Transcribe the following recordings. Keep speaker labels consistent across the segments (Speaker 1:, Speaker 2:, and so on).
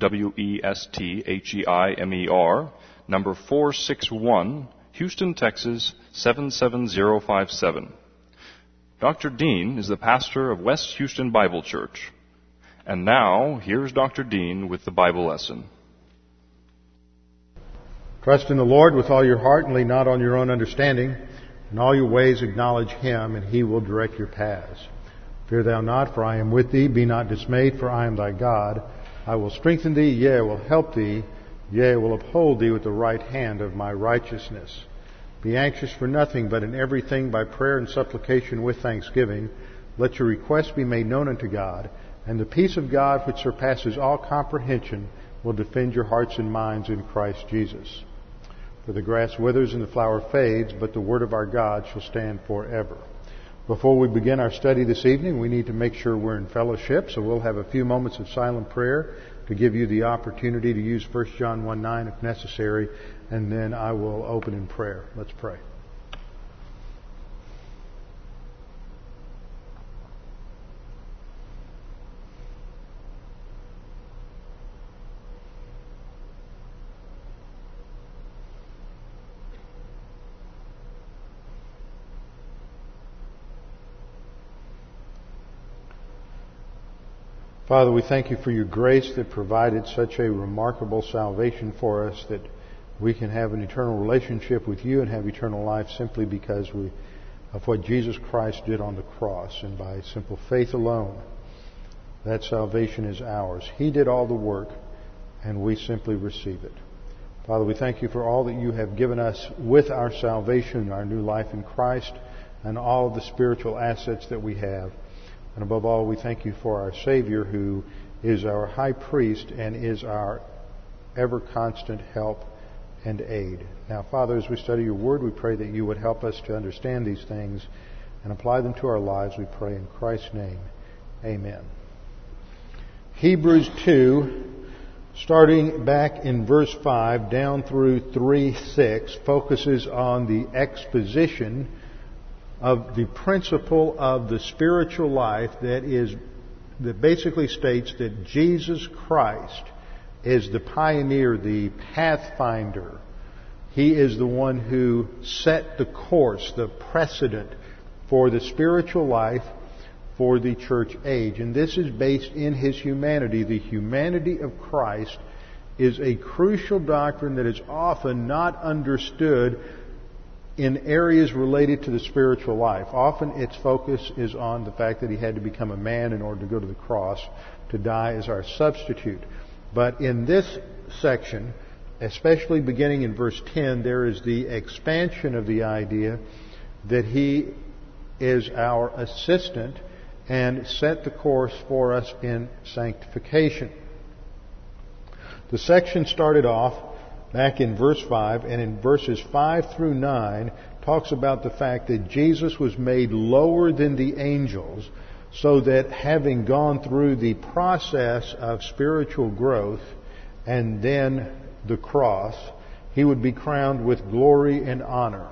Speaker 1: W E S T H E I M E R, number 461, Houston, Texas 77057. Dr. Dean is the pastor of West Houston Bible Church. And now, here's Dr. Dean with the Bible lesson.
Speaker 2: Trust in the Lord with all your heart and lean not on your own understanding. In all your ways acknowledge Him, and He will direct your paths. Fear thou not, for I am with thee. Be not dismayed, for I am thy God. I will strengthen thee, yea, I will help thee, yea, I will uphold thee with the right hand of my righteousness. Be anxious for nothing, but in everything by prayer and supplication with thanksgiving, let your requests be made known unto God, and the peace of God, which surpasses all comprehension, will defend your hearts and minds in Christ Jesus. For the grass withers and the flower fades, but the word of our God shall stand forever. Before we begin our study this evening, we need to make sure we're in fellowship, so we'll have a few moments of silent prayer to give you the opportunity to use 1 John 1 9 if necessary, and then I will open in prayer. Let's pray. Father, we thank you for your grace that provided such a remarkable salvation for us that we can have an eternal relationship with you and have eternal life simply because we, of what Jesus Christ did on the cross and by simple faith alone. That salvation is ours. He did all the work and we simply receive it. Father, we thank you for all that you have given us with our salvation, our new life in Christ, and all of the spiritual assets that we have. And above all, we thank you for our Savior who is our high priest and is our ever constant help and aid. Now, Father, as we study your word, we pray that you would help us to understand these things and apply them to our lives. We pray in Christ's name. Amen. Hebrews 2, starting back in verse 5 down through 3 6, focuses on the exposition of the principle of the spiritual life that is that basically states that Jesus Christ is the pioneer, the pathfinder. He is the one who set the course, the precedent for the spiritual life for the church age. And this is based in his humanity. The humanity of Christ is a crucial doctrine that is often not understood in areas related to the spiritual life. Often its focus is on the fact that he had to become a man in order to go to the cross to die as our substitute. But in this section, especially beginning in verse 10, there is the expansion of the idea that he is our assistant and set the course for us in sanctification. The section started off back in verse 5 and in verses 5 through 9 talks about the fact that Jesus was made lower than the angels so that having gone through the process of spiritual growth and then the cross, he would be crowned with glory and honor.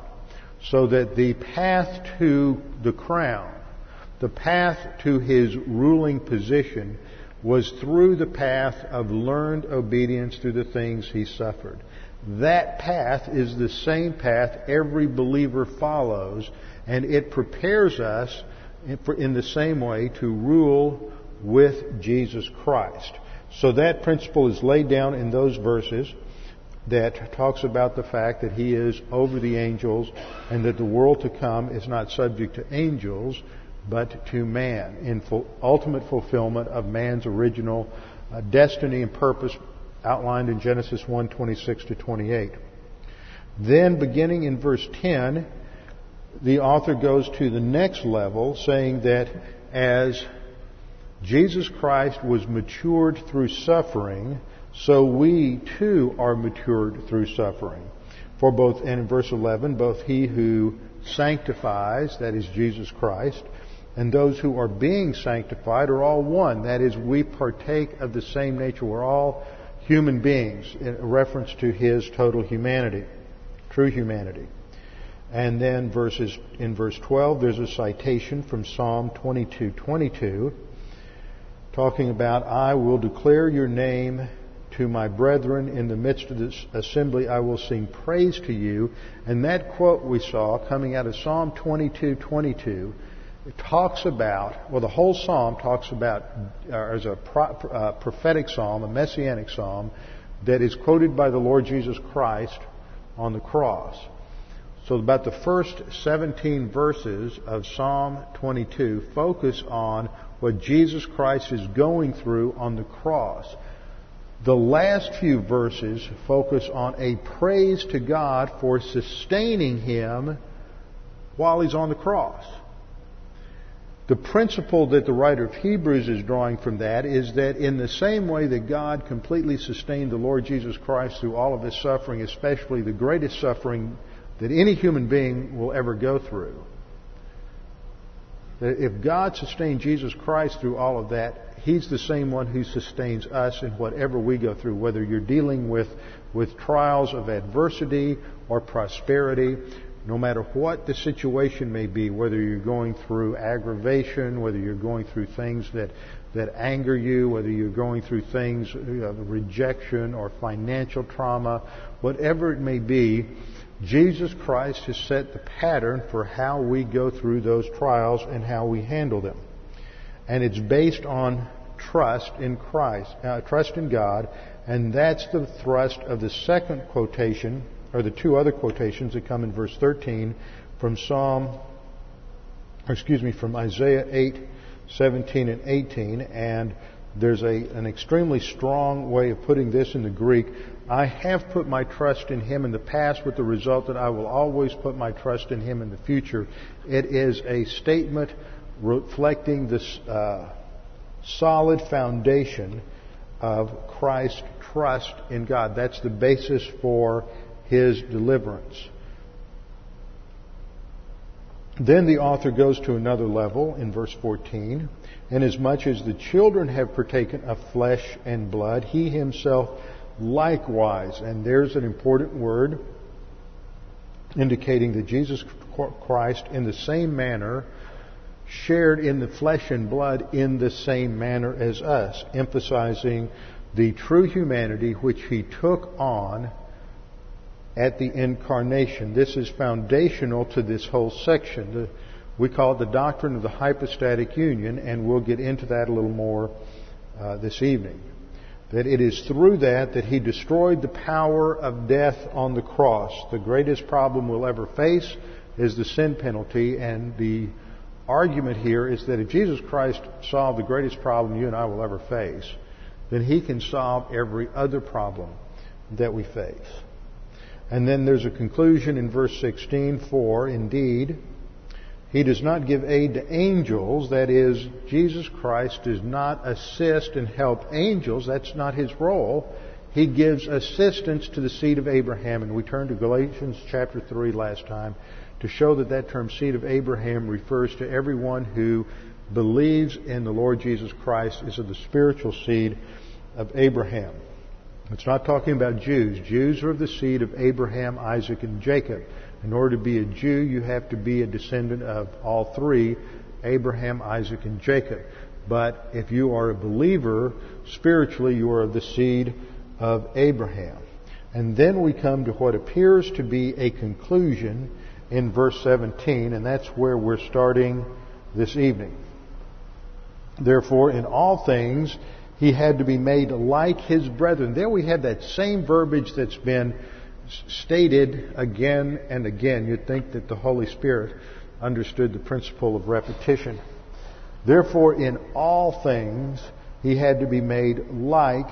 Speaker 2: So that the path to the crown, the path to his ruling position was through the path of learned obedience through the things he suffered. That path is the same path every believer follows, and it prepares us in the same way to rule with Jesus Christ. So that principle is laid down in those verses that talks about the fact that he is over the angels and that the world to come is not subject to angels but to man in full, ultimate fulfillment of man's original uh, destiny and purpose outlined in Genesis 1:26 to 28. Then beginning in verse 10, the author goes to the next level saying that as Jesus Christ was matured through suffering, so we too are matured through suffering. For both, in verse 11, both he who sanctifies, that is Jesus Christ, and those who are being sanctified are all one. That is, we partake of the same nature. We're all human beings in reference to his total humanity, true humanity. And then verses in verse 12 there's a citation from Psalm 22:22 talking about I will declare your name to my brethren in the midst of this assembly I will sing praise to you and that quote we saw coming out of Psalm 22:22 it talks about well the whole psalm talks about uh, as a pro, uh, prophetic psalm a messianic psalm that is quoted by the Lord Jesus Christ on the cross so about the first 17 verses of Psalm 22 focus on what Jesus Christ is going through on the cross. The last few verses focus on a praise to God for sustaining him while he's on the cross. The principle that the writer of Hebrews is drawing from that is that in the same way that God completely sustained the Lord Jesus Christ through all of his suffering, especially the greatest suffering that any human being will ever go through. That if God sustained Jesus Christ through all of that, He's the same one who sustains us in whatever we go through, whether you're dealing with, with trials of adversity or prosperity, no matter what the situation may be, whether you're going through aggravation, whether you're going through things that, that anger you, whether you're going through things of rejection or financial trauma, whatever it may be, Jesus Christ has set the pattern for how we go through those trials and how we handle them. And it's based on trust in Christ, uh, trust in God, and that's the thrust of the second quotation, or the two other quotations that come in verse 13 from Psalm, excuse me, from Isaiah 8, 17 and 18, and there's a, an extremely strong way of putting this in the Greek. I have put my trust in Him in the past with the result that I will always put my trust in Him in the future. It is a statement reflecting this uh, solid foundation of Christ's trust in God. That's the basis for His deliverance. Then the author goes to another level in verse 14. Inasmuch as the children have partaken of flesh and blood, he himself likewise. And there's an important word indicating that Jesus Christ, in the same manner, shared in the flesh and blood in the same manner as us, emphasizing the true humanity which he took on at the incarnation. This is foundational to this whole section. The, we call it the doctrine of the hypostatic union, and we'll get into that a little more uh, this evening. That it is through that that he destroyed the power of death on the cross. The greatest problem we'll ever face is the sin penalty, and the argument here is that if Jesus Christ solved the greatest problem you and I will ever face, then he can solve every other problem that we face. And then there's a conclusion in verse 16 for indeed, he does not give aid to angels, that is, Jesus Christ does not assist and help angels, that's not his role. He gives assistance to the seed of Abraham, and we turned to Galatians chapter 3 last time to show that that term seed of Abraham refers to everyone who believes in the Lord Jesus Christ is of the spiritual seed of Abraham. It's not talking about Jews. Jews are of the seed of Abraham, Isaac, and Jacob. In order to be a Jew, you have to be a descendant of all three Abraham, Isaac, and Jacob. But if you are a believer, spiritually, you are of the seed of Abraham. And then we come to what appears to be a conclusion in verse 17, and that's where we're starting this evening. Therefore, in all things, he had to be made like his brethren. There we have that same verbiage that's been stated again and again. You'd think that the Holy Spirit understood the principle of repetition. Therefore, in all things, he had to be made like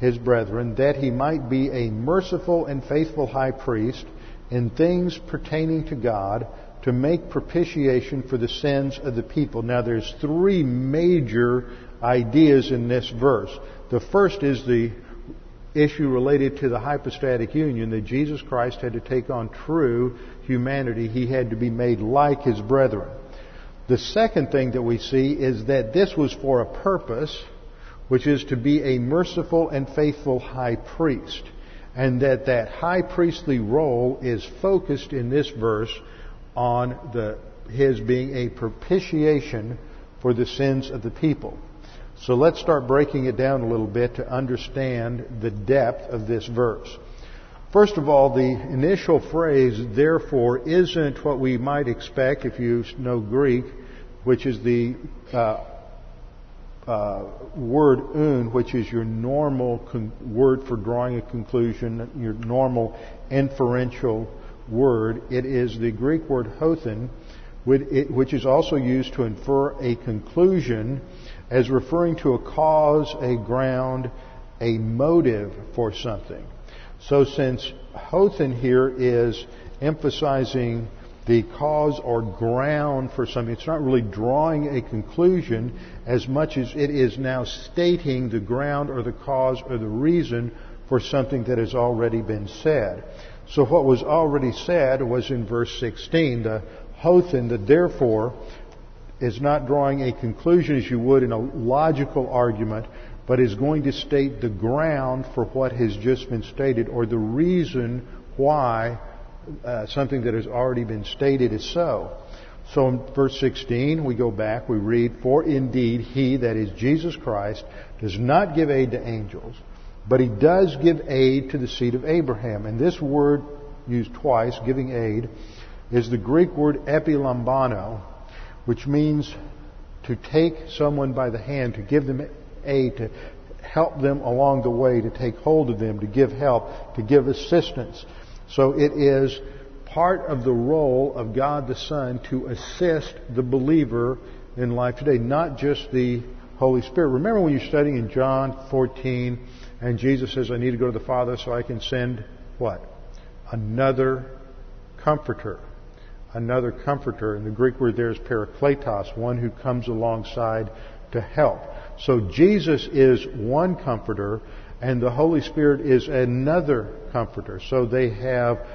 Speaker 2: his brethren, that he might be a merciful and faithful high priest in things pertaining to God to make propitiation for the sins of the people. Now there's three major ideas in this verse. The first is the issue related to the hypostatic union that Jesus Christ had to take on true humanity. He had to be made like his brethren. The second thing that we see is that this was for a purpose, which is to be a merciful and faithful high priest. And that that high priestly role is focused in this verse on the, his being a propitiation for the sins of the people. So let's start breaking it down a little bit to understand the depth of this verse. First of all, the initial phrase, therefore, isn't what we might expect if you know Greek, which is the uh, uh, word oun, which is your normal con- word for drawing a conclusion, your normal inferential word. It is the Greek word hothen, which is also used to infer a conclusion as referring to a cause, a ground, a motive for something. So since Hothen here is emphasizing the cause or ground for something, it's not really drawing a conclusion as much as it is now stating the ground or the cause or the reason for something that has already been said. So what was already said was in verse 16, the Hothen, the therefore, is not drawing a conclusion as you would in a logical argument, but is going to state the ground for what has just been stated or the reason why uh, something that has already been stated is so. So in verse 16, we go back, we read, For indeed he, that is Jesus Christ, does not give aid to angels, but he does give aid to the seed of Abraham. And this word used twice, giving aid, is the Greek word epilambano, which means to take someone by the hand, to give them aid, to help them along the way, to take hold of them, to give help, to give assistance. So it is part of the role of God the Son to assist the believer in life today, not just the Holy Spirit. Remember when you're studying in John 14 and Jesus says, I need to go to the Father so I can send what? Another comforter another comforter. And the Greek word there is parakletos, one who comes alongside to help. So Jesus is one comforter, and the Holy Spirit is another comforter. So they have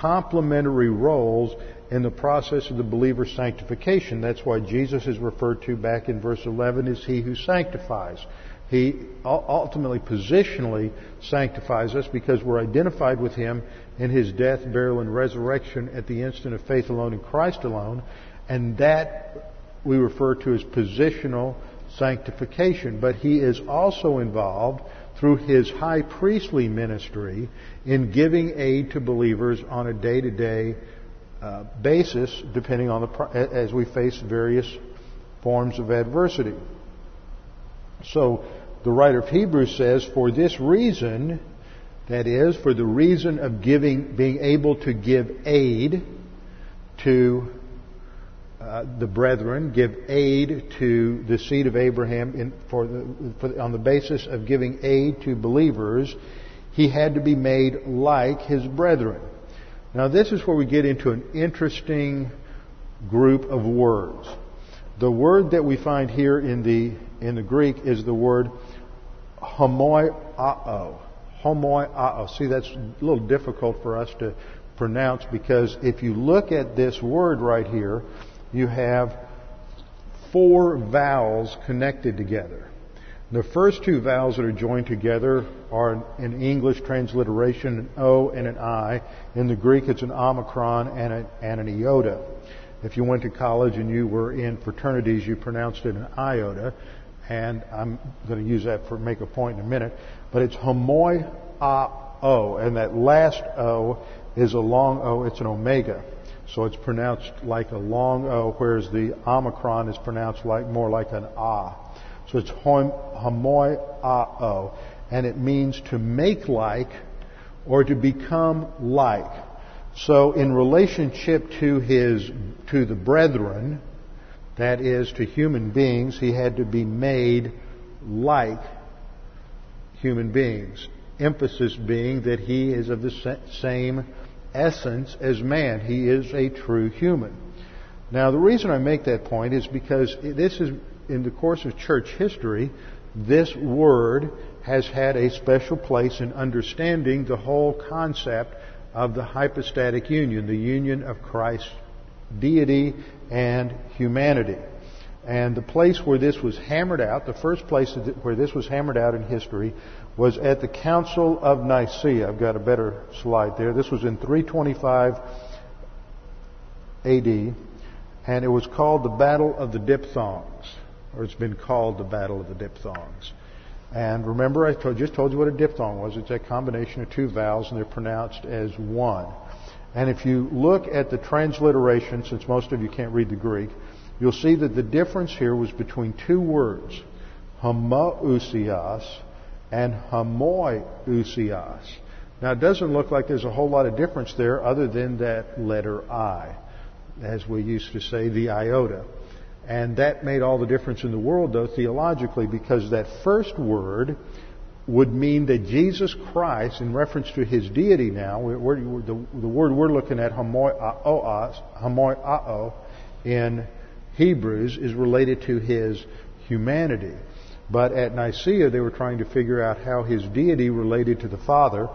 Speaker 2: complementary roles in the process of the believer's sanctification. That's why Jesus is referred to back in verse 11 as He who sanctifies. He ultimately, positionally sanctifies us because we're identified with Him in His death, burial, and resurrection at the instant of faith alone in Christ alone. And that we refer to as positional sanctification. But He is also involved through His high priestly ministry in giving aid to believers on a day-to-day uh, basis, depending on the as we face various forms of adversity. So the writer of Hebrews says, for this reason, that is, for the reason of giving, being able to give aid to uh, the brethren, give aid to the seed of Abraham in, for the, for, on the basis of giving aid to believers, he had to be made like his brethren. Now, this is where we get into an interesting group of words. The word that we find here in the in the Greek is the word homoiao. Homoiao. See, that's a little difficult for us to pronounce because if you look at this word right here, you have four vowels connected together. The first two vowels that are joined together are in English transliteration an O and an I. In the Greek, it's an omicron and, a, and an iota. If you went to college and you were in fraternities, you pronounced it an iota and I'm going to use that for make a point in a minute, but it's homoi o, and that last o is a long o. It's an omega, so it's pronounced like a long o, whereas the omicron is pronounced like more like an a. So it's homoi o, and it means to make like or to become like. So in relationship to his to the brethren, that is, to human beings, he had to be made like human beings. Emphasis being that he is of the same essence as man. He is a true human. Now, the reason I make that point is because this is, in the course of church history, this word has had a special place in understanding the whole concept of the hypostatic union, the union of Christ's deity and humanity. And the place where this was hammered out, the first place where this was hammered out in history, was at the Council of Nicaea. I've got a better slide there. This was in 325 AD, and it was called the Battle of the Diphthongs, or it's been called the Battle of the Diphthongs. And remember, I told, just told you what a diphthong was. It's a combination of two vowels, and they're pronounced as one. And if you look at the transliteration, since most of you can't read the Greek, you'll see that the difference here was between two words, homoousios and homoiousios. Now, it doesn't look like there's a whole lot of difference there other than that letter I, as we used to say, the iota. And that made all the difference in the world, though, theologically, because that first word would mean that Jesus Christ, in reference to his deity now, we're, the, the, word we're looking at, homoiao, in Hebrews, is related to his humanity. But at Nicaea, they were trying to figure out how his deity related to the Father.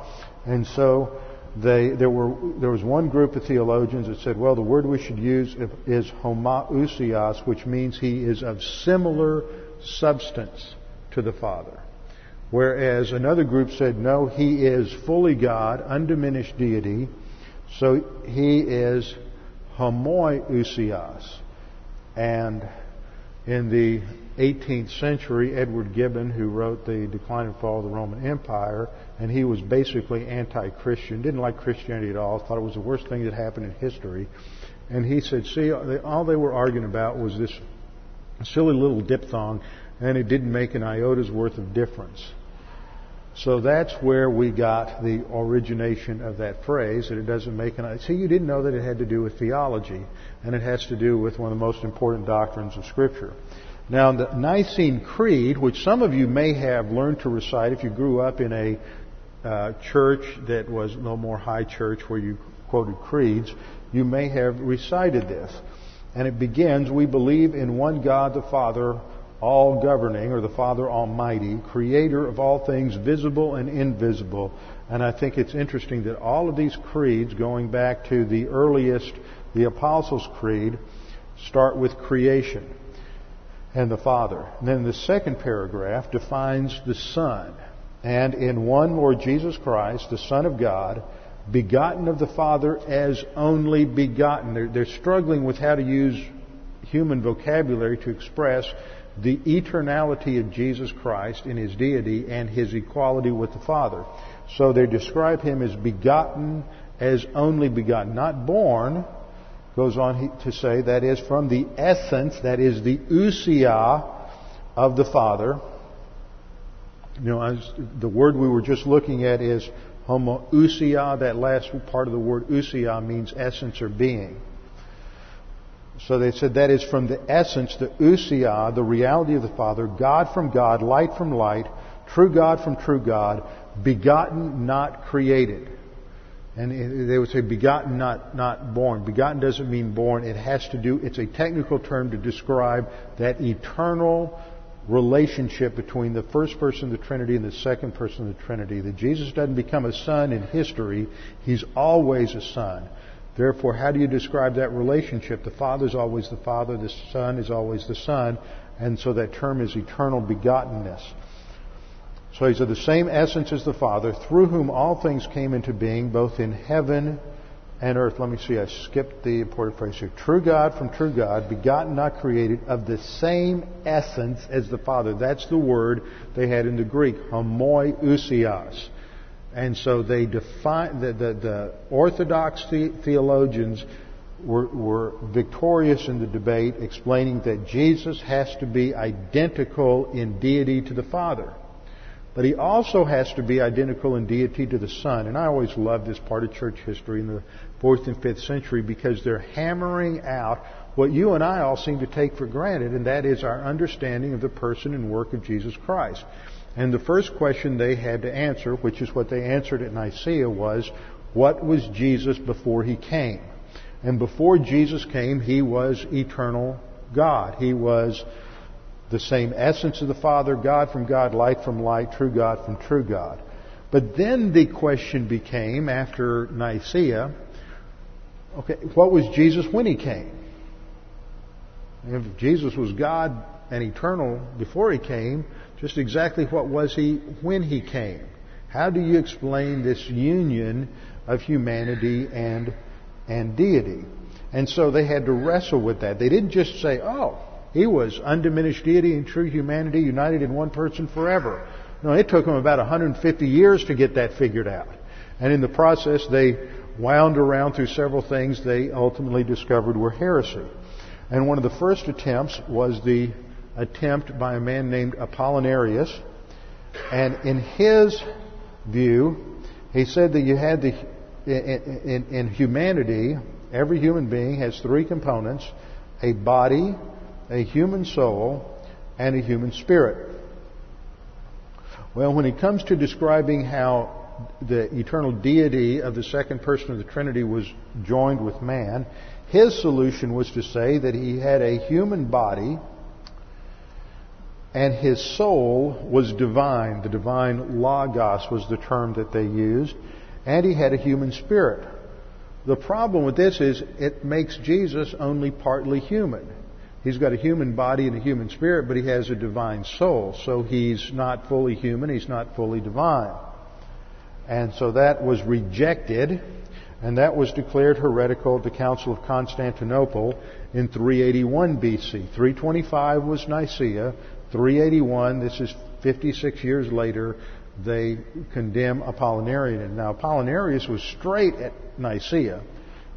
Speaker 2: And so they, there, were, there was one group of theologians that said, well, the word we should use is homoousios, which means he is of similar substance to the Father. Whereas another group said, no, he is fully God, undiminished deity, so he is homoousios. And in the 18th century, Edward Gibbon, who wrote The Decline and Fall of the Roman Empire, and he was basically anti-Christian, didn't like Christianity at all, thought it was the worst thing that happened in history. And he said, see, all they were arguing about was this silly little diphthong, and it didn't make an iota's worth of difference. So that's where we got the origination of that phrase, that it doesn't make an... See, you didn't know that it had to do with theology, and it has to do with one of the most important doctrines of Scripture. Now, the Nicene Creed, which some of you may have learned to recite if you grew up in a uh, church that was no more high church where you quoted creeds, you may have recited this. And it begins, we believe in one God the Father, all governing, or the Father Almighty, creator of all things visible and invisible. And I think it's interesting that all of these creeds, going back to the earliest, the Apostles' Creed, start with creation and the Father. And then the second paragraph defines the Son. And in one Lord Jesus Christ, the Son of God, begotten of the Father as only begotten. They're, they're struggling with how to use human vocabulary to express the eternality of Jesus Christ in his deity and his equality with the Father. So they describe him as begotten as only begotten, not born, goes on to say that is from the essence, that is the ousia of the Father. You know, the word we were just looking at is homoousia. That last part of the word ousia means essence or being. So they said that is from the essence, the ousia, the reality of the Father, God from God, light from light, true God from true God, begotten, not created. And they would say begotten, not, not born. Begotten doesn't mean born. It has to do, it's a technical term to describe that eternal relationship between the first person of the Trinity and the second person of the Trinity. That Jesus doesn't become a son in history. He's always a son. Therefore, how do you describe that relationship? The Father is always the Father, the Son is always the Son, and so that term is eternal begottenness. So he's of the same essence as the Father, through whom all things came into being, both in heaven and earth. Let me see, I skipped the important phrase here. True God from true God, begotten, not created, of the same essence as the Father. That's the word they had in the Greek, homoiousios. And so they define, the, the, the Orthodox the, theologians were, were victorious in the debate, explaining that Jesus has to be identical in deity to the Father. But he also has to be identical in deity to the Son. And I always love this part of church history in the 4th and 5th century because they're hammering out what you and I all seem to take for granted, and that is our understanding of the person and work of Jesus Christ. And the first question they had to answer, which is what they answered at Nicaea, was, what was Jesus before he came? And before Jesus came, he was eternal God. He was the same essence of the Father, God from God, light from light, true God from true God. But then the question became, after Nicaea, okay, what was Jesus when he came? If Jesus was God and eternal before he came, just exactly what was he when he came? How do you explain this union of humanity and, and deity? And so they had to wrestle with that. They didn't just say, oh, he was undiminished deity and true humanity united in one person forever. No, it took them about 150 years to get that figured out. And in the process, they wound around through several things they ultimately discovered were heresy. And one of the first attempts was the attempt by a man named Apollinarius. And in his view, he said that you had the, in, in, in humanity, every human being has three components a body, a human soul, and a human spirit. Well, when it comes to describing how the eternal deity of the second person of the Trinity was joined with man, his solution was to say that he had a human body and his soul was divine. The divine logos was the term that they used. And he had a human spirit. The problem with this is it makes Jesus only partly human. He's got a human body and a human spirit, but he has a divine soul. So he's not fully human, he's not fully divine. And so that was rejected, and that was declared heretical at the Council of Constantinople in 381 BC. 325 was Nicaea, 381, this is 56 years later, they condemn Apollinarian. Now, Apollinarius was straight at Nicaea,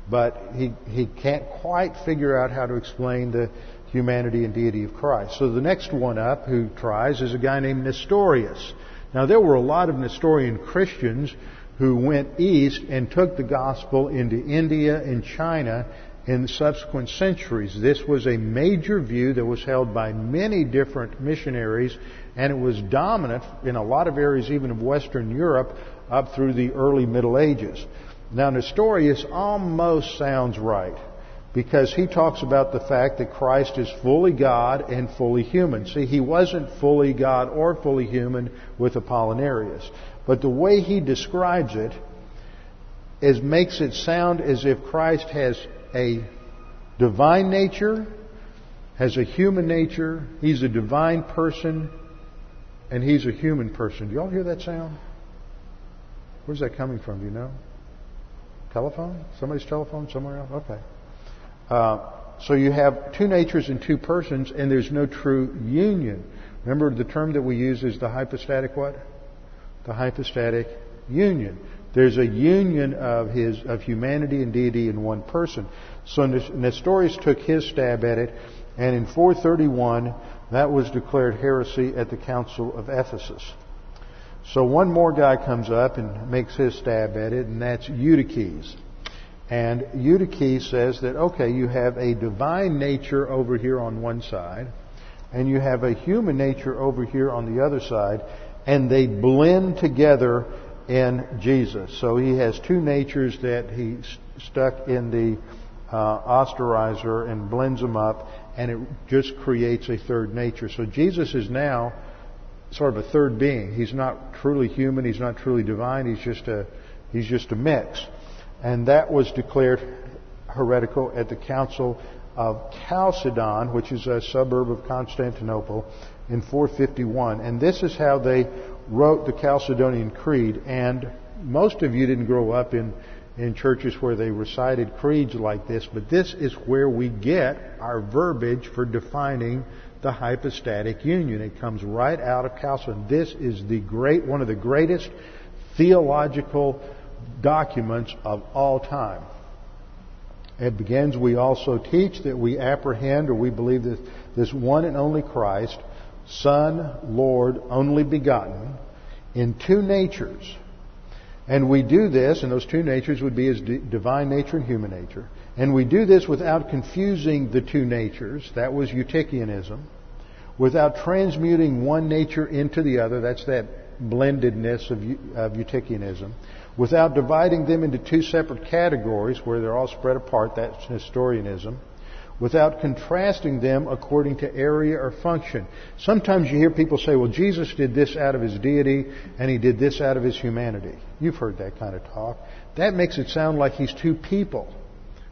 Speaker 2: but he, he can't quite figure out how to explain the humanity and deity of Christ. So the next one up who tries is a guy named Nestorius. Now there were a lot of Nestorian Christians who went east and took the gospel into India and China in subsequent centuries. This was a major view that was held by many different missionaries and it was dominant in a lot of areas even of Western Europe up through the early Middle Ages. Now Nestorius almost sounds right because he talks about the fact that Christ is fully God and fully human. See, he wasn't fully God or fully human with Apollinarius. But the way he describes it is makes it sound as if Christ has a divine nature, has a human nature, he's a divine person, and he's a human person. Do y'all hear that sound? Where's that coming from? Do you know? Telephone? Somebody's telephone somewhere else? Okay. Uh, so you have two natures and two persons, and there's no true union. Remember, the term that we use is the hypostatic what? The hypostatic union. There's a union of his of humanity and deity in one person. So Nestorius took his stab at it, and in 431, that was declared heresy at the Council of Ephesus. So one more guy comes up and makes his stab at it, and that's Eutyches. And Eutyches says that, okay, you have a divine nature over here on one side, and you have a human nature over here on the other side, and they blend together in Jesus. So he has two natures that he stuck in the uh, osterizer and blends them up, and it just creates a third nature. So Jesus is now sort of a third being. He's not truly human. He's not truly divine. He's just a he's just a mix and that was declared heretical at the Council of Chalcedon, which is a suburb of Constantinople, in 451. And this is how they wrote the Chalcedonian Creed. And most of you didn't grow up in, in churches where they recited creeds like this, but this is where we get our verbiage for defining the hypostatic union. It comes right out of Chalcedon. This is the great, one of the greatest theological documents of all time. It begins, we also teach that we apprehend or we believe that this one and only Christ, Son, Lord, only begotten, in two natures. And we do this, and those two natures would be his divine nature and human nature. And we do this without confusing the two natures. That was Eutychianism. Without transmuting one nature into the other. That's that blendedness of, of Eutychianism without dividing them into two separate categories where they're all spread apart, that's Nestorianism, without contrasting them according to area or function. Sometimes you hear people say, well, Jesus did this out of his deity and he did this out of his humanity. You've heard that kind of talk. That makes it sound like he's two people.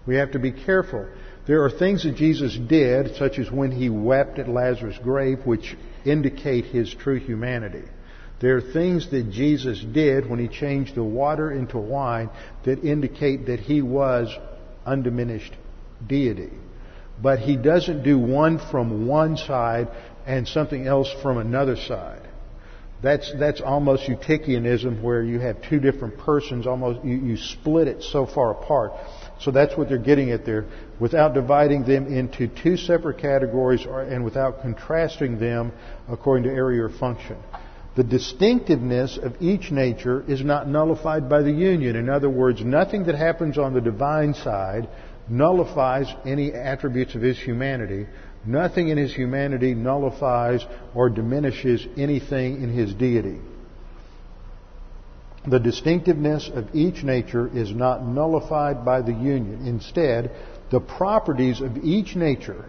Speaker 2: We have to be careful. There are things that Jesus did, such as when he wept at Lazarus' grave, which indicate his true humanity. There are things that Jesus did when he changed the water into wine that indicate that he was undiminished deity. But he doesn't do one from one side and something else from another side. That's, that's almost Eutychianism where you have two different persons, almost, you, you split it so far apart. So that's what they're getting at there, without dividing them into two separate categories or, and without contrasting them according to area or function. The distinctiveness of each nature is not nullified by the union. In other words, nothing that happens on the divine side nullifies any attributes of his humanity. Nothing in his humanity nullifies or diminishes anything in his deity. The distinctiveness of each nature is not nullified by the union. Instead, the properties of each nature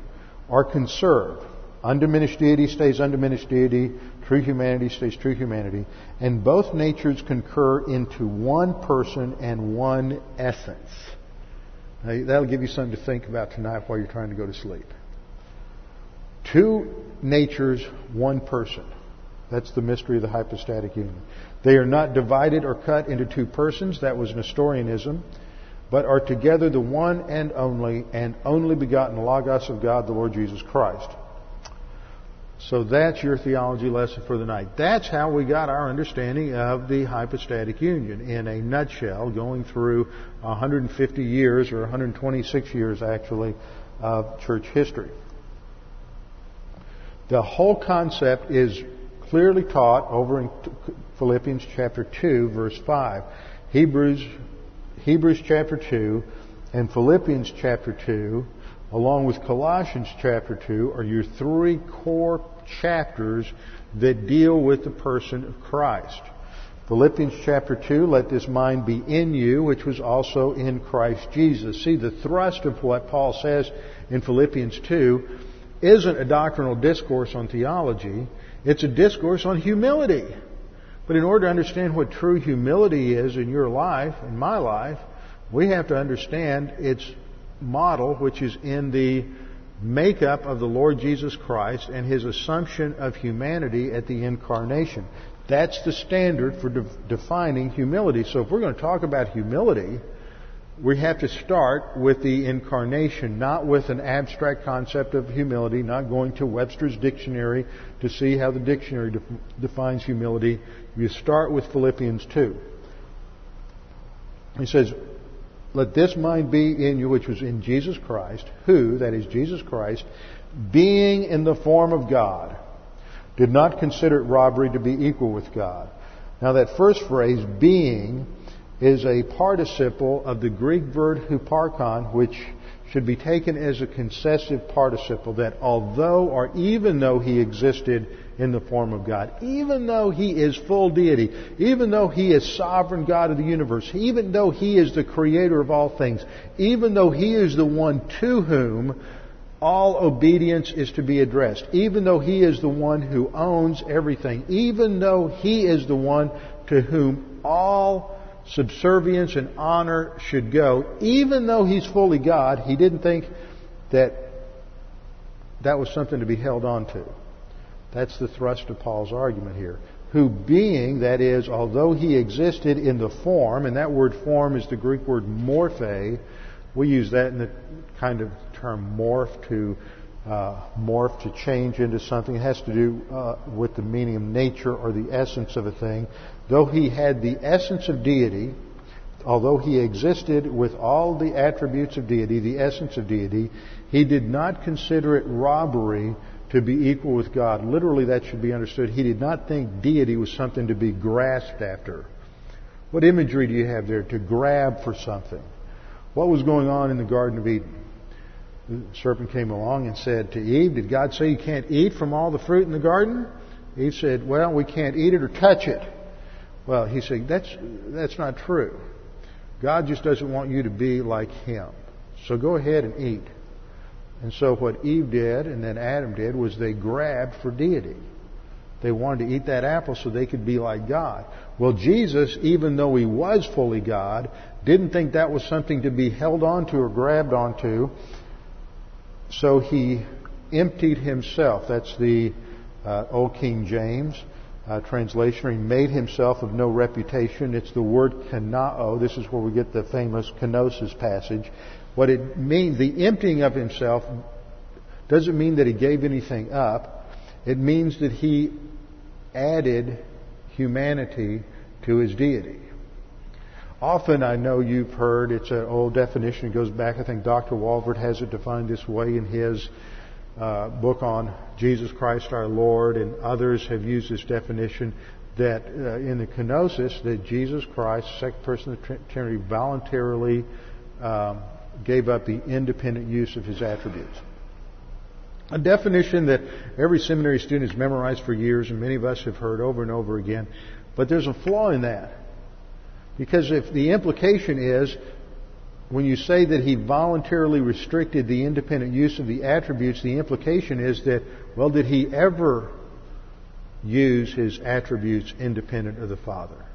Speaker 2: are conserved. Undiminished deity stays undiminished deity, true humanity stays true humanity, and both natures concur into one person and one essence. Now, that'll give you something to think about tonight while you're trying to go to sleep. Two natures, one person. That's the mystery of the hypostatic union. They are not divided or cut into two persons. That was Nestorianism. But are together the one and only and only begotten Logos of God, the Lord Jesus Christ. So that's your theology lesson for the night. That's how we got our understanding of the hypostatic union in a nutshell, going through 150 years or 126 years actually of church history. The whole concept is clearly taught over in Philippians chapter 2 verse 5. Hebrews, Hebrews chapter 2 and Philippians chapter 2 along with Colossians chapter 2 are your three core chapters that deal with the person of Christ. Philippians chapter 2, let this mind be in you, which was also in Christ Jesus. See, the thrust of what Paul says in Philippians 2 isn't a doctrinal discourse on theology, it's a discourse on humility. But in order to understand what true humility is in your life, in my life, we have to understand its model, which is in the makeup of the Lord Jesus Christ and his assumption of humanity at the incarnation. That's the standard for de- defining humility. So if we're going to talk about humility, we have to start with the incarnation, not with an abstract concept of humility, not going to Webster's dictionary to see how the dictionary de- defines humility. You start with Philippians 2. He says, let this mind be in you which was in Jesus Christ, who, that is Jesus Christ, being in the form of God, did not consider it robbery to be equal with God. Now that first phrase, being, is a participle of the Greek verb huparchon, which should be taken as a concessive participle that although or even though he existed in the form of God, even though he is full deity, even though he is sovereign God of the universe, even though he is the creator of all things, even though he is the one to whom all obedience is to be addressed, even though he is the one who owns everything, even though he is the one to whom all subservience and honor should go, even though he's fully God, he didn't think that that was something to be held on to. That's the thrust of Paul's argument here. Who being, that is, although he existed in the form, and that word form is the Greek word morphe, we use that in the kind of term morph to uh, morph to change into something. It has to do uh, with the meaning of nature or the essence of a thing. Though he had the essence of deity, although he existed with all the attributes of deity, the essence of deity, he did not consider it robbery to be equal with God. Literally, that should be understood. He did not think deity was something to be grasped after. What imagery do you have there? To grab for something. What was going on in the Garden of Eden? The serpent came along and said to Eve, Did God say you can't eat from all the fruit in the garden? Eve said, Well, we can't eat it or touch it. Well, he said, That's, that's not true. God just doesn't want you to be like Him. So go ahead and eat. And so what Eve did and then Adam did was they grabbed for deity. They wanted to eat that apple so they could be like God. Well, Jesus, even though he was fully God, didn't think that was something to be held onto or grabbed onto. So he emptied himself. That's the uh, Old King James uh, translation. He made himself of no reputation. It's the word kanao. This is where we get the famous kenosis passage. What it means, the emptying of himself doesn't mean that he gave anything up. It means that he added humanity to his deity. Often I know you've heard, it's an old definition, it goes back, I think Dr. Walvoord has it defined this way in his uh, book on Jesus Christ our Lord, and others have used this definition that uh, in the kenosis, that Jesus Christ, second person of the Trinity, voluntarily um, gave up the independent use of his attributes. A definition that every seminary student has memorized for years, and many of us have heard over and over again. But there's a flaw in that. Because if the implication is, when you say that he voluntarily restricted the independent use of the attributes, the implication is that, well, did he ever use his attributes independent of the Father?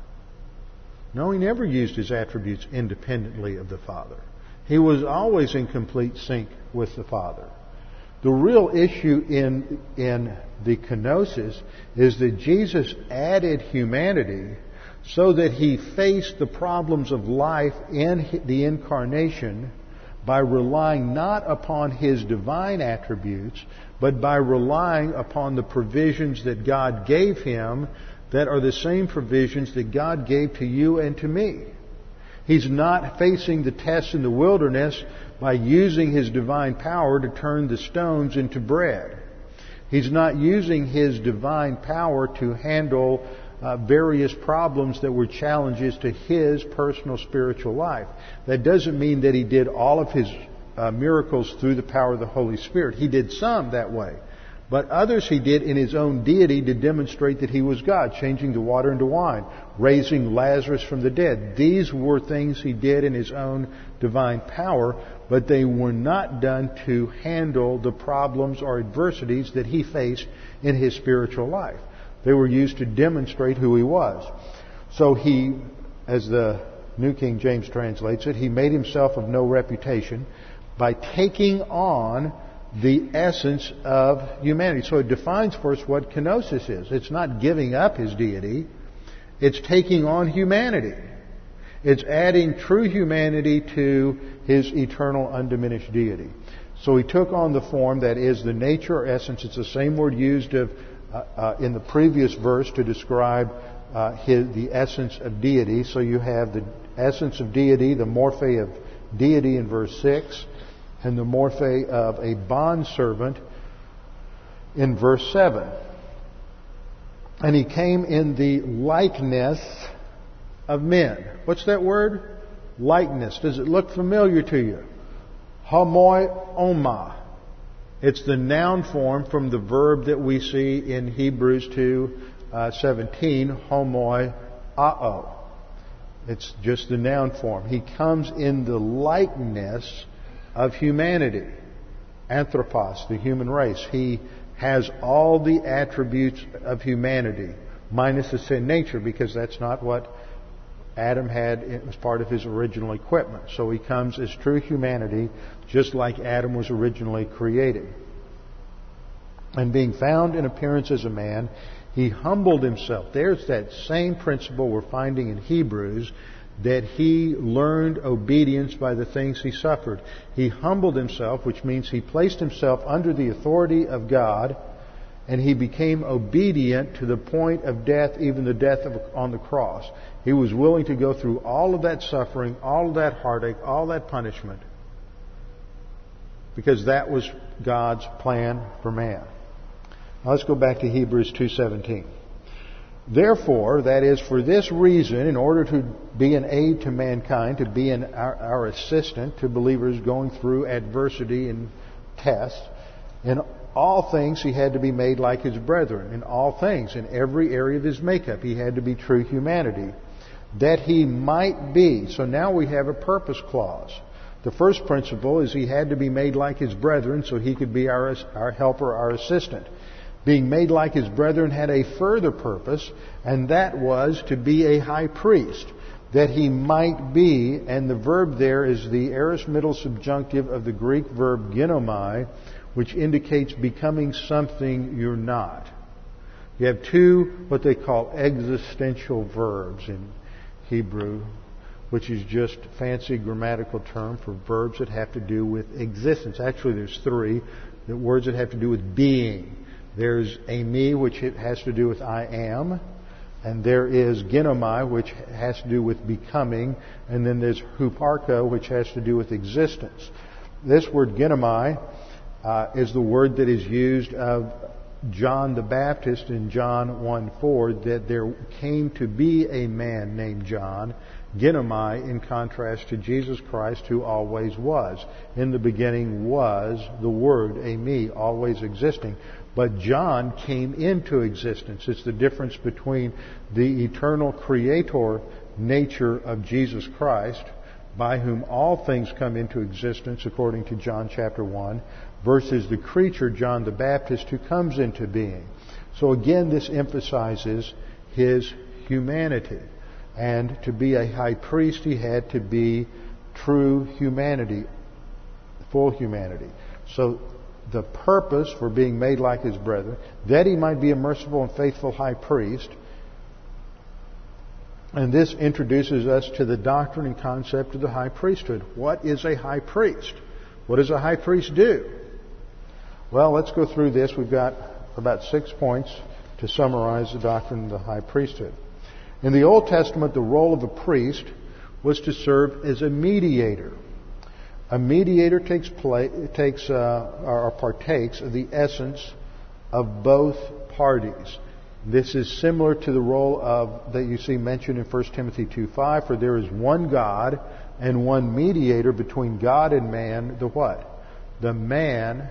Speaker 2: No, he never used his attributes independently of the Father. He was always in complete sync with the Father. The real issue in, in the kenosis is that Jesus added humanity so that he faced the problems of life in the incarnation by relying not upon his divine attributes, but by relying upon the provisions that God gave him that are the same provisions that God gave to you and to me. He's not facing the test in the wilderness by using his divine power to turn the stones into bread. He's not using his divine power to handle uh, various problems that were challenges to his personal spiritual life. That doesn't mean that he did all of his uh, miracles through the power of the Holy Spirit. He did some that way. But others he did in his own deity to demonstrate that he was God, changing the water into wine, raising Lazarus from the dead. These were things he did in his own divine power, but they were not done to handle the problems or adversities that he faced in his spiritual life. They were used to demonstrate who he was. So he, as the New King James translates it, he made himself of no reputation by taking on the essence of humanity. So it defines for us what kenosis is. It's not giving up his deity, it's taking on humanity. It's adding true humanity to his eternal undiminished deity. So he took on the form that is the nature or essence. It's the same word used of, uh, uh, in the previous verse to describe uh, his, the essence of deity. So you have the essence of deity, the morphe of deity in verse 6 and the morphe of a bondservant in verse 7. And he came in the likeness of men. What's that word? Likeness. Does it look familiar to you? Homoi oma. It's the noun form from the verb that we see in Hebrews 2 uh, 17, homoi ao. It's just the noun form. He comes in the likeness of humanity. Anthropos, the human race. He has all the attributes of humanity, minus the sin nature, because that's not what Adam had as part of his original equipment. So he comes as true humanity, just like Adam was originally created. And being found in appearance as a man, he humbled himself. There's that same principle we're finding in Hebrews that he learned obedience by the things he suffered. He humbled himself, which means he placed himself under the authority of God, and he became obedient to the point of death, even the death of, on the cross. He was willing to go through all of that suffering, all of that heartache, all that punishment, because that was God's plan for man. Now let's go back to Hebrews 2:17. Therefore, that is for this reason, in order to be an aid to mankind, to be an, our, our assistant to believers going through adversity and tests, in all things he had to be made like his brethren. In all things, in every area of his makeup, he had to be true humanity. That he might be. So now we have a purpose clause. The first principle is he had to be made like his brethren so he could be our, our helper, our assistant. Being made like his brethren had a further purpose, and that was to be a high priest, that he might be, and the verb there is the aorist middle subjunctive of the Greek verb ginomai, which indicates becoming something you're not. You have two, what they call existential verbs in Hebrew, which is just fancy grammatical term for verbs that have to do with existence. Actually, there's three. The words that have to do with being. There's eimi, which has to do with I am. And there is ginomai, which has to do with becoming. And then there's huparcho, which has to do with existence. This word ginomai uh, is the word that is used of John the Baptist in John 1 4 that there came to be a man named John, Ginomai, in contrast to Jesus Christ who always was. In the beginning was the Word, eimi, always existing. But John came into existence. It's the difference between the eternal creator nature of Jesus Christ, by whom all things come into existence according to John chapter 1, versus the creature, John the Baptist, who comes into being. So again, this emphasizes his humanity. And to be a high priest, he had to be true humanity, full humanity. So the purpose for being made like his brethren, that he might be a merciful and faithful high priest. And this introduces us to the doctrine and concept of the high priesthood. What is a high priest? What does a high priest do? Well, let's go through this. We've got about six points to summarize the doctrine of the high priesthood. In the Old Testament, the role of a priest was to serve as a mediator. A mediator takes, play, takes uh, or partakes of the essence of both parties. This is similar to the role of that you see mentioned in 1 Timothy 2:5, for there is one God and one mediator between God and man, the what? The man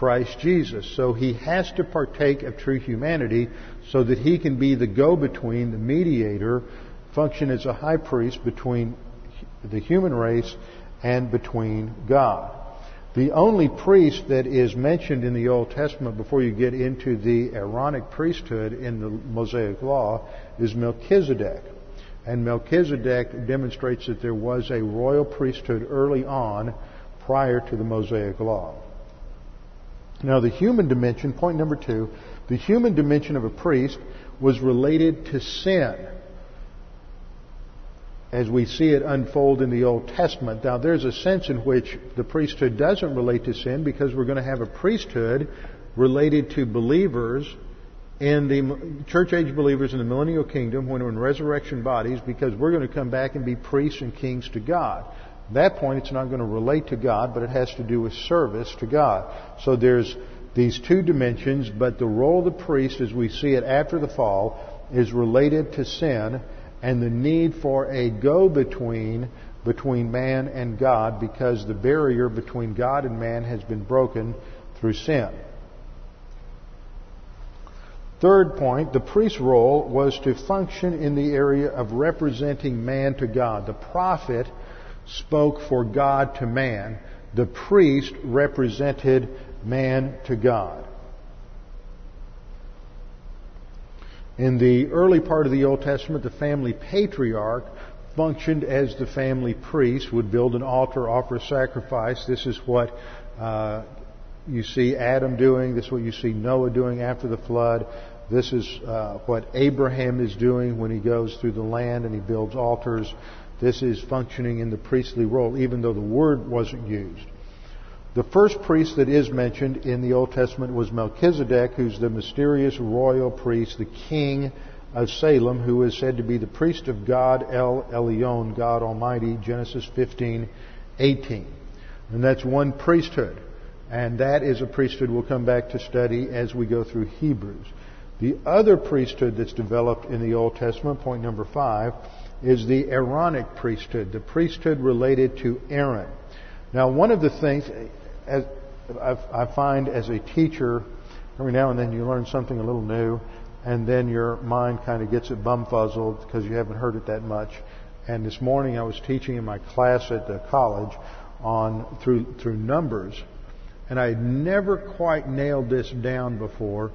Speaker 2: Christ Jesus. So he has to partake of true humanity so that he can be the go-between, the mediator, function as a high priest between the human race and between God. The only priest that is mentioned in the Old Testament before you get into the Aaronic priesthood in the Mosaic Law is Melchizedek. And Melchizedek demonstrates that there was a royal priesthood early on prior to the Mosaic Law. Now, the human dimension, point number two, the human dimension of a priest was related to sin as we see it unfold in the Old Testament. Now, there's a sense in which the priesthood doesn't relate to sin because we're going to have a priesthood related to believers in the church age believers in the millennial kingdom when we're in resurrection bodies because we're going to come back and be priests and kings to God. At that point, it's not going to relate to God, but it has to do with service to God. So there's these two dimensions, but the role of the priest, as we see it after the fall, is related to sin and the need for a go-between between man and God because the barrier between God and man has been broken through sin. Third point, the priest's role was to function in the area of representing man to God. The prophet spoke for God to man. The priest represented man to God. In the early part of the Old Testament, the family patriarch functioned as the family priest, would build an altar, offer a sacrifice. This is what uh, you see Adam doing. This is what you see Noah doing after the flood. This is uh, what Abraham is doing when he goes through the land and he builds altars. This is functioning in the priestly role, even though the word wasn't used. The first priest that is mentioned in the Old Testament was Melchizedek, who's the mysterious royal priest, the king of Salem, who is said to be the priest of God El Elyon, God Almighty, Genesis 15, 18. And that's one priesthood. And that is a priesthood we'll come back to study as we go through Hebrews. The other priesthood that's developed in the Old Testament, point number five, is the Aaronic priesthood, the priesthood related to Aaron. Now, one of the things as, I find as a teacher, every now and then you learn something a little new, and then your mind kind of gets it bumfuzzled because you haven't heard it that much. And this morning I was teaching in my class at the college on through through Numbers, and I had never quite nailed this down before,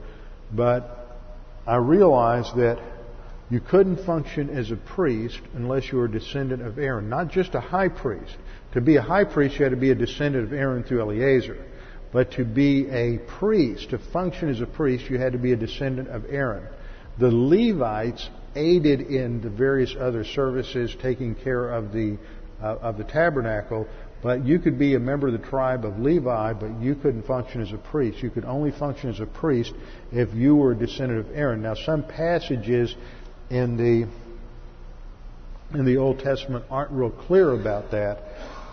Speaker 2: but I realized that you couldn't function as a priest unless you were a descendant of Aaron, not just a high priest. To be a high priest, you had to be a descendant of Aaron through Eleazar. But to be a priest, to function as a priest, you had to be a descendant of Aaron. The Levites aided in the various other services, taking care of the uh, of the tabernacle. But you could be a member of the tribe of Levi, but you couldn't function as a priest. You could only function as a priest if you were a descendant of Aaron. Now, some passages in the in the Old Testament aren't real clear about that,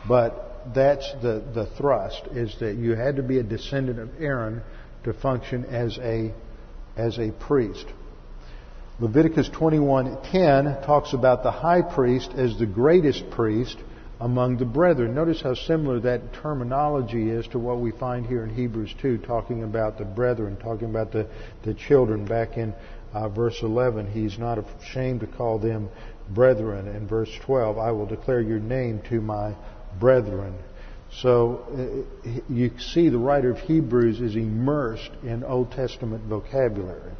Speaker 2: but that's the, the thrust is that you had to be a descendant of Aaron to function as a as a priest. Leviticus 21:10 talks about the high priest as the greatest priest among the brethren. Notice how similar that terminology is to what we find here in Hebrews 2, talking about the brethren, talking about the, the children back in uh, verse 11. He's not ashamed to call them brethren. In verse 12, I will declare your name to my brethren. So uh, you see the writer of Hebrews is immersed in Old Testament vocabulary.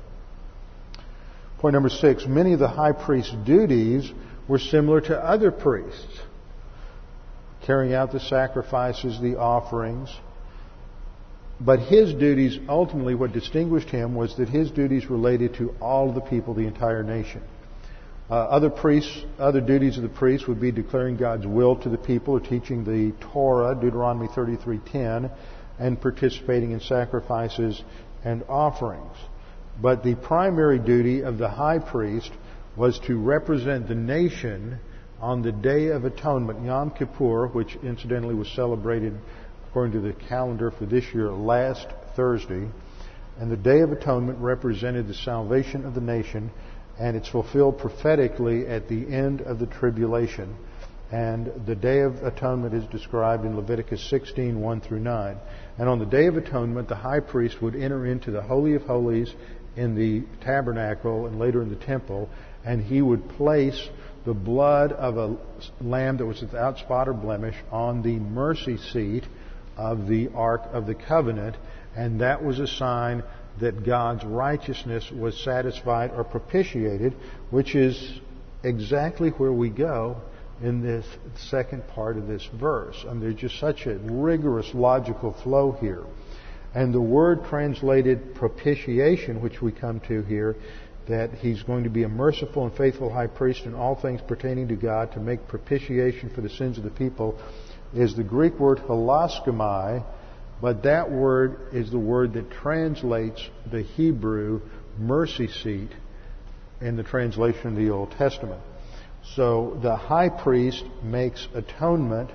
Speaker 2: Point number six, many of the high priest's duties were similar to other priests, carrying out the sacrifices, the offerings. But his duties, ultimately, what distinguished him was that his duties related to all the people, the entire nation. Uh, other priests, other duties of the priest would be declaring God's will to the people, or teaching the Torah, Deuteronomy 33:10, and participating in sacrifices and offerings. But the primary duty of the high priest was to represent the nation on the Day of Atonement, Yom Kippur, which incidentally was celebrated according to the calendar for this year last Thursday. And the Day of Atonement represented the salvation of the nation, and it's fulfilled prophetically at the end of the tribulation. And the Day of Atonement is described in Leviticus 16, 1 through 9. And on the Day of Atonement, the high priest would enter into the Holy of Holies in the tabernacle and later in the temple, and he would place the blood of a lamb that was without spot or blemish on the mercy seat of the Ark of the Covenant, and that was a sign that God's righteousness was satisfied or propitiated, which is exactly where we go in this second part of this verse. And there's just such a rigorous logical flow here. And the word translated propitiation, which we come to here, that he's going to be a merciful and faithful high priest in all things pertaining to God to make propitiation for the sins of the people, is the Greek word hilaskomai, but that word is the word that translates the Hebrew mercy seat in the translation of the Old Testament. So the high priest makes atonement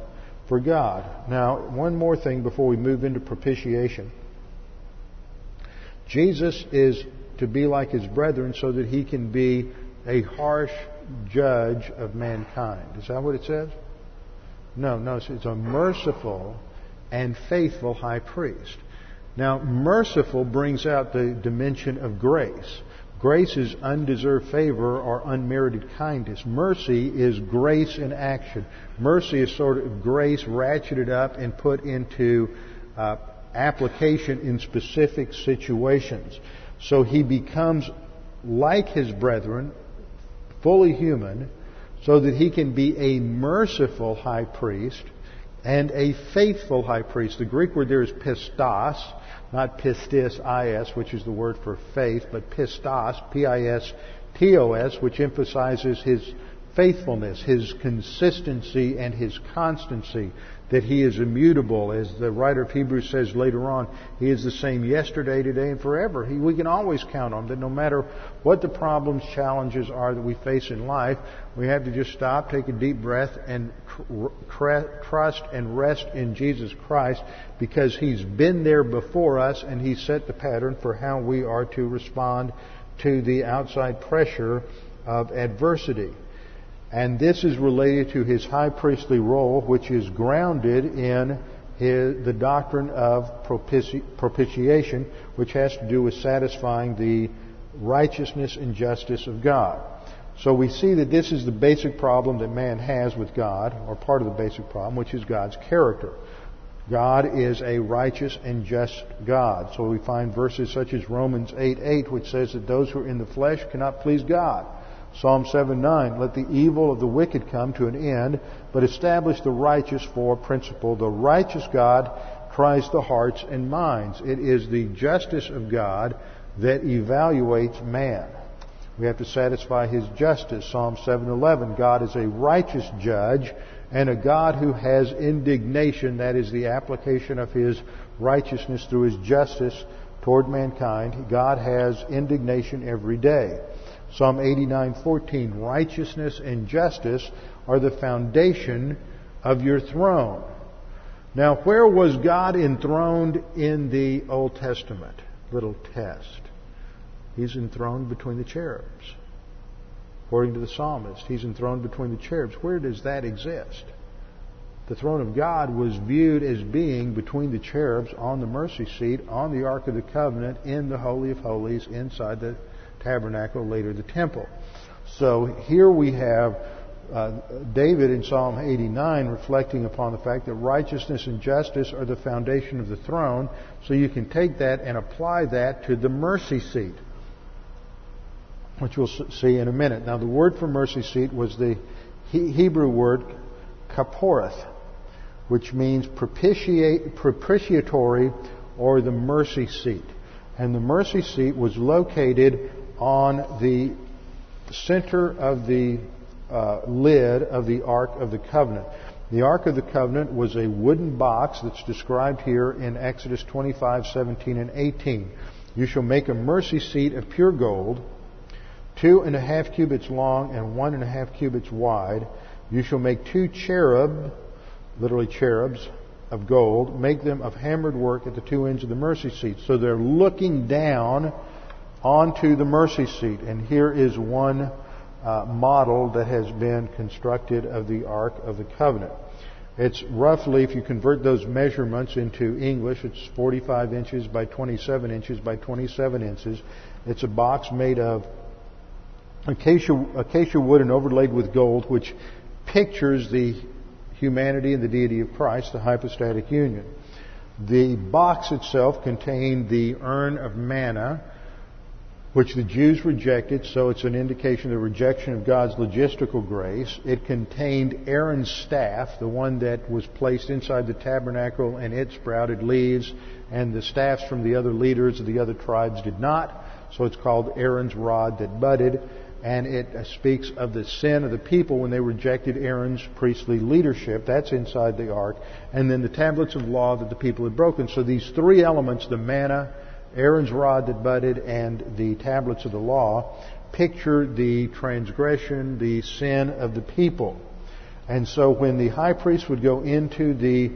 Speaker 2: for God. Now, one more thing before we move into propitiation. Jesus is to be like his brethren so that he can be a harsh judge of mankind. Is that what it says? No, no, it's a merciful and faithful high priest. Now, merciful brings out the dimension of grace. Grace is undeserved favor or unmerited kindness. Mercy is grace in action. Mercy is sort of grace ratcheted up and put into uh, application in specific situations. So he becomes like his brethren, fully human, so that he can be a merciful high priest and a faithful high priest. The Greek word there is pistos, not pistis, is, which is the word for faith, but pistos, P-I-S-T-O-S, which emphasizes his faithfulness, his consistency, and his constancy that he is immutable. As the writer of Hebrews says later on, he is the same yesterday, today, and forever. He, we can always count on that no matter what the problems, challenges are that we face in life, we have to just stop, take a deep breath, and trust and rest in Jesus Christ because he's been there before us and he set the pattern for how we are to respond to the outside pressure of adversity. And this is related to his high priestly role, which is grounded in his, the doctrine of propiti- propitiation, which has to do with satisfying the righteousness and justice of God. So we see that this is the basic problem that man has with God, or part of the basic problem, which is God's character. God is a righteous and just God. So we find verses such as Romans 8 8, which says that those who are in the flesh cannot please God. Psalm 7 9, let the evil of the wicked come to an end, but establish the righteous for principle. The righteous God tries the hearts and minds. It is the justice of God that evaluates man. We have to satisfy his justice. Psalm 7:11, God is a righteous judge and a God who has indignation, that is the application of his righteousness through his justice toward mankind. God has indignation every day. Psalm 89:14, righteousness and justice are the foundation of your throne. Now, where was God enthroned in the Old Testament? Little test. He's enthroned between the cherubs. According to the psalmist, he's enthroned between the cherubs. Where does that exist? The throne of God was viewed as being between the cherubs on the mercy seat, on the Ark of the Covenant, in the Holy of Holies, inside the tabernacle, later the temple. So here we have uh, David in Psalm 89 reflecting upon the fact that righteousness and justice are the foundation of the throne. So you can take that and apply that to the mercy seat, which we'll see in a minute. Now, the word for mercy seat was the Hebrew word kaporeth, which means propitiatory or the mercy seat. And the mercy seat was located on the center of the uh, lid of the Ark of the Covenant. The Ark of the Covenant was a wooden box that's described here in Exodus 25, 17, and 18. You shall make a mercy seat of pure gold, two and a half cubits long and one and a half cubits wide. You shall make two cherub, literally cherubs, of gold. Make them of hammered work at the two ends of the mercy seat. So they're looking down onto the mercy seat. And here is one uh, model that has been constructed of the Ark of the Covenant. It's roughly, if you convert those measurements into English, it's 45 inches by 27 inches by 27 inches. It's a box made of acacia, acacia wood and overlaid with gold, which pictures the humanity and the deity of Christ, the hypostatic union. The box itself contained the urn of manna, which the Jews rejected, so it's an indication of the rejection of God's logistical grace. It contained Aaron's staff, the one that was placed inside the tabernacle, and it sprouted leaves, and the staffs from the other leaders of the other tribes did not. So it's called Aaron's rod that budded, and it uh, speaks of the sin of the people when they rejected Aaron's priestly leadership. That's inside the ark. And then the tablets of law that the people had broken. So these three elements, the manna, Aaron's rod that budded and the tablets of the law picture the transgression, the sin of the people. And so when the high priest would go into the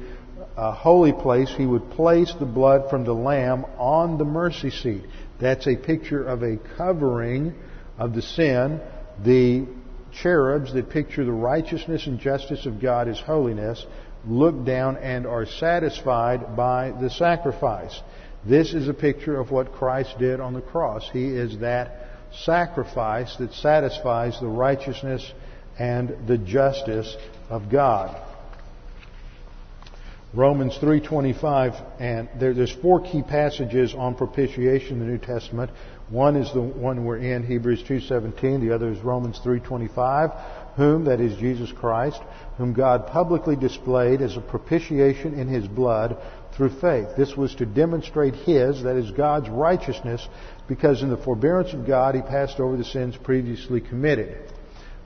Speaker 2: uh, holy place, he would place the blood from the lamb on the mercy seat. That's a picture of a covering of the sin. The cherubs that picture the righteousness and justice of God as holiness look down and are satisfied by the sacrifice. This is a picture of what Christ did on the cross. He is that sacrifice that satisfies the righteousness and the justice of God. Romans 3:25 and there, there's four key passages on propitiation in the New Testament. One is the one we're in Hebrews 2:17, the other is Romans 3:25, whom that is Jesus Christ, whom God publicly displayed as a propitiation in his blood through faith. This was to demonstrate His, that is God's righteousness, because in the forbearance of God He passed over the sins previously committed.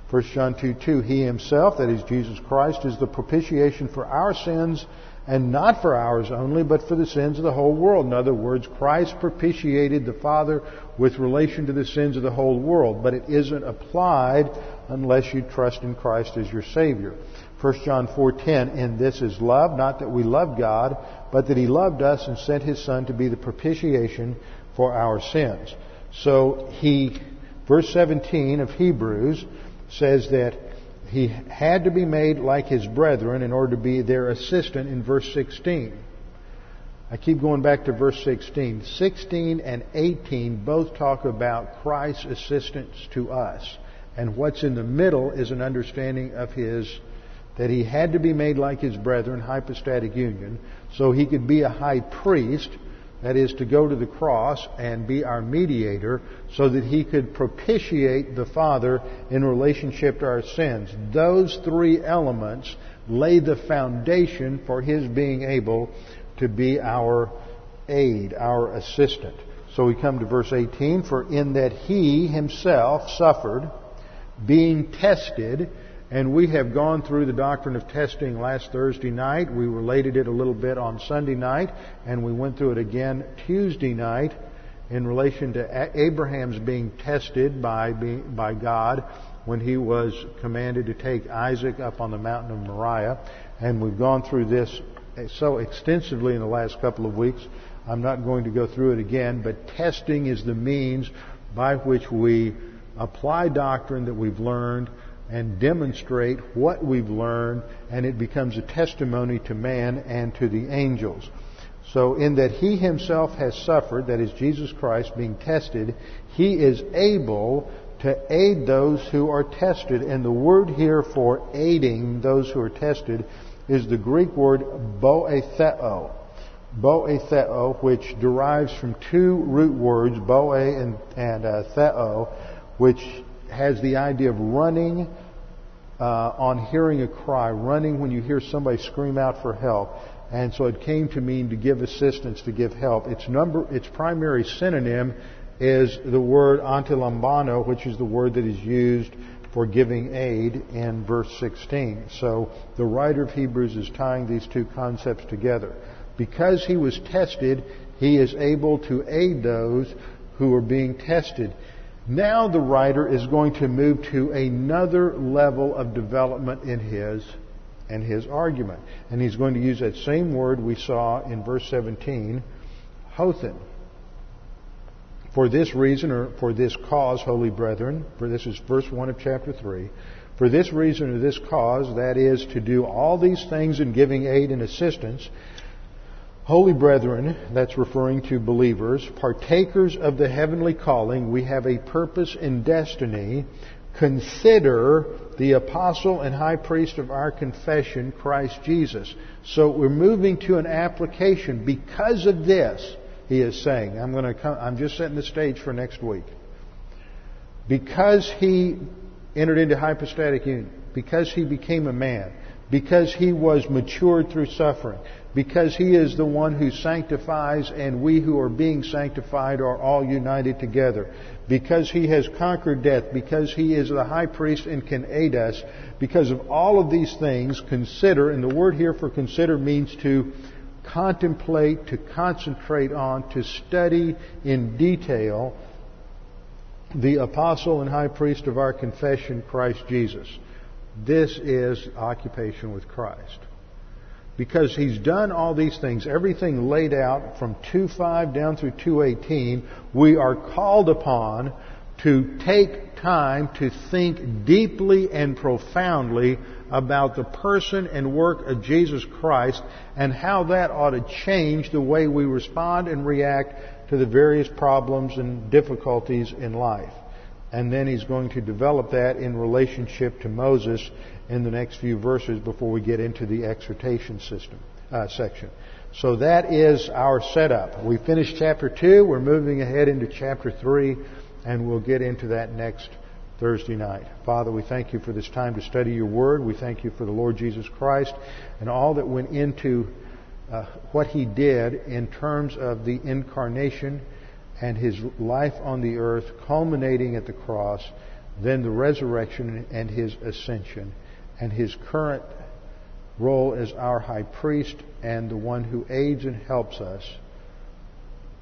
Speaker 2: 1 John 2 2, He Himself, that is Jesus Christ, is the propitiation for our sins, and not for ours only, but for the sins of the whole world. In other words, Christ propitiated the Father with relation to the sins of the whole world, but it isn't applied unless you trust in Christ as your Savior. 1 John 4:10 and this is love not that we love God but that he loved us and sent his son to be the propitiation for our sins. So he verse 17 of Hebrews says that he had to be made like his brethren in order to be their assistant in verse 16. I keep going back to verse 16. 16 and 18 both talk about Christ's assistance to us And what's in the middle is an understanding of his that he had to be made like his brethren, hypostatic union, so he could be a high priest, that is, to go to the cross and be our mediator, so that he could propitiate the Father in relationship to our sins. Those three elements lay the foundation for his being able to be our aid, our assistant. So we come to verse 18, for in that he himself suffered, being tested, and we have gone through the doctrine of testing last Thursday night. We related it a little bit on Sunday night, and we went through it again Tuesday night in relation to Abraham's being tested by, by God when he was commanded to take Isaac up on the mountain of Moriah. And we've gone through this so extensively in the last couple of weeks. I'm not going to go through it again, but testing is the means by which we apply doctrine that we've learned and demonstrate what we've learned, and it becomes a testimony to man and to the angels. So, in that he himself has suffered, that is Jesus Christ being tested, he is able to aid those who are tested. And the word here for aiding those who are tested is the Greek word boetheo. Boetheo, which derives from two root words, boe and, and uh, theo, which has the idea of running uh, on hearing a cry, running when you hear somebody scream out for help. And so it came to mean to give assistance, to give help. Its number, its primary synonym is the word antilambano, which is the word that is used for giving aid in verse 16. So the writer of Hebrews is tying these two concepts together. Because he was tested, he is able to aid those who are being tested. Now the writer is going to move to another level of development in his and his argument. And he's going to use that same word we saw in verse 17, hothen. For this reason, or for this cause, holy brethren, for this is verse 1 of chapter 3, for this reason or this cause, that is, to do all these things in giving aid and assistance, Holy brethren, that's referring to believers, partakers of the heavenly calling, we have a purpose and destiny. Consider the apostle and high priest of our confession, Christ Jesus. So we're moving to an application. Because of this, he is saying, I'm going to come, I'm just setting the stage for next week. Because he entered into hypostatic union, because he became a man, because he was matured through suffering, because he is the one who sanctifies and we who are being sanctified are all united together. Because he has conquered death, because he is the high priest and can aid us, because of all of these things, consider, and the word here for consider means to contemplate, to concentrate on, to study in detail the apostle and high priest of our confession, Christ Jesus. This is occupation with Christ. Because he's done all these things, everything laid out from 2.5 down through 2.18, we are called upon to take time to think deeply and profoundly about the person and work of Jesus Christ and how that ought to change the way we respond and react to the various problems and difficulties in life. And then he's going to develop that in relationship to Moses in the next few verses before we get into the exhortation system uh, section. So that is our setup. We finished chapter 2. We're moving ahead into chapter 3, and we'll get into that next Thursday night. Father, we thank you for this time to study your word. We thank you for the Lord Jesus Christ and all that went into uh, what he did in terms of the incarnation and his life on the earth, culminating at the cross, then the resurrection and his ascension and his current role as our high priest and the one who aids and helps us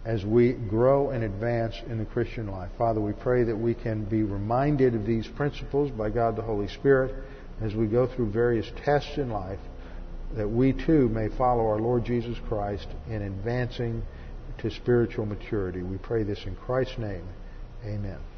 Speaker 2: as we grow and advance in the Christian life. Father, we pray that we can be reminded of these principles by God the Holy Spirit as we go through various tests in life, that we too may follow our Lord Jesus Christ in advancing to spiritual maturity. We pray this in Christ's name. Amen.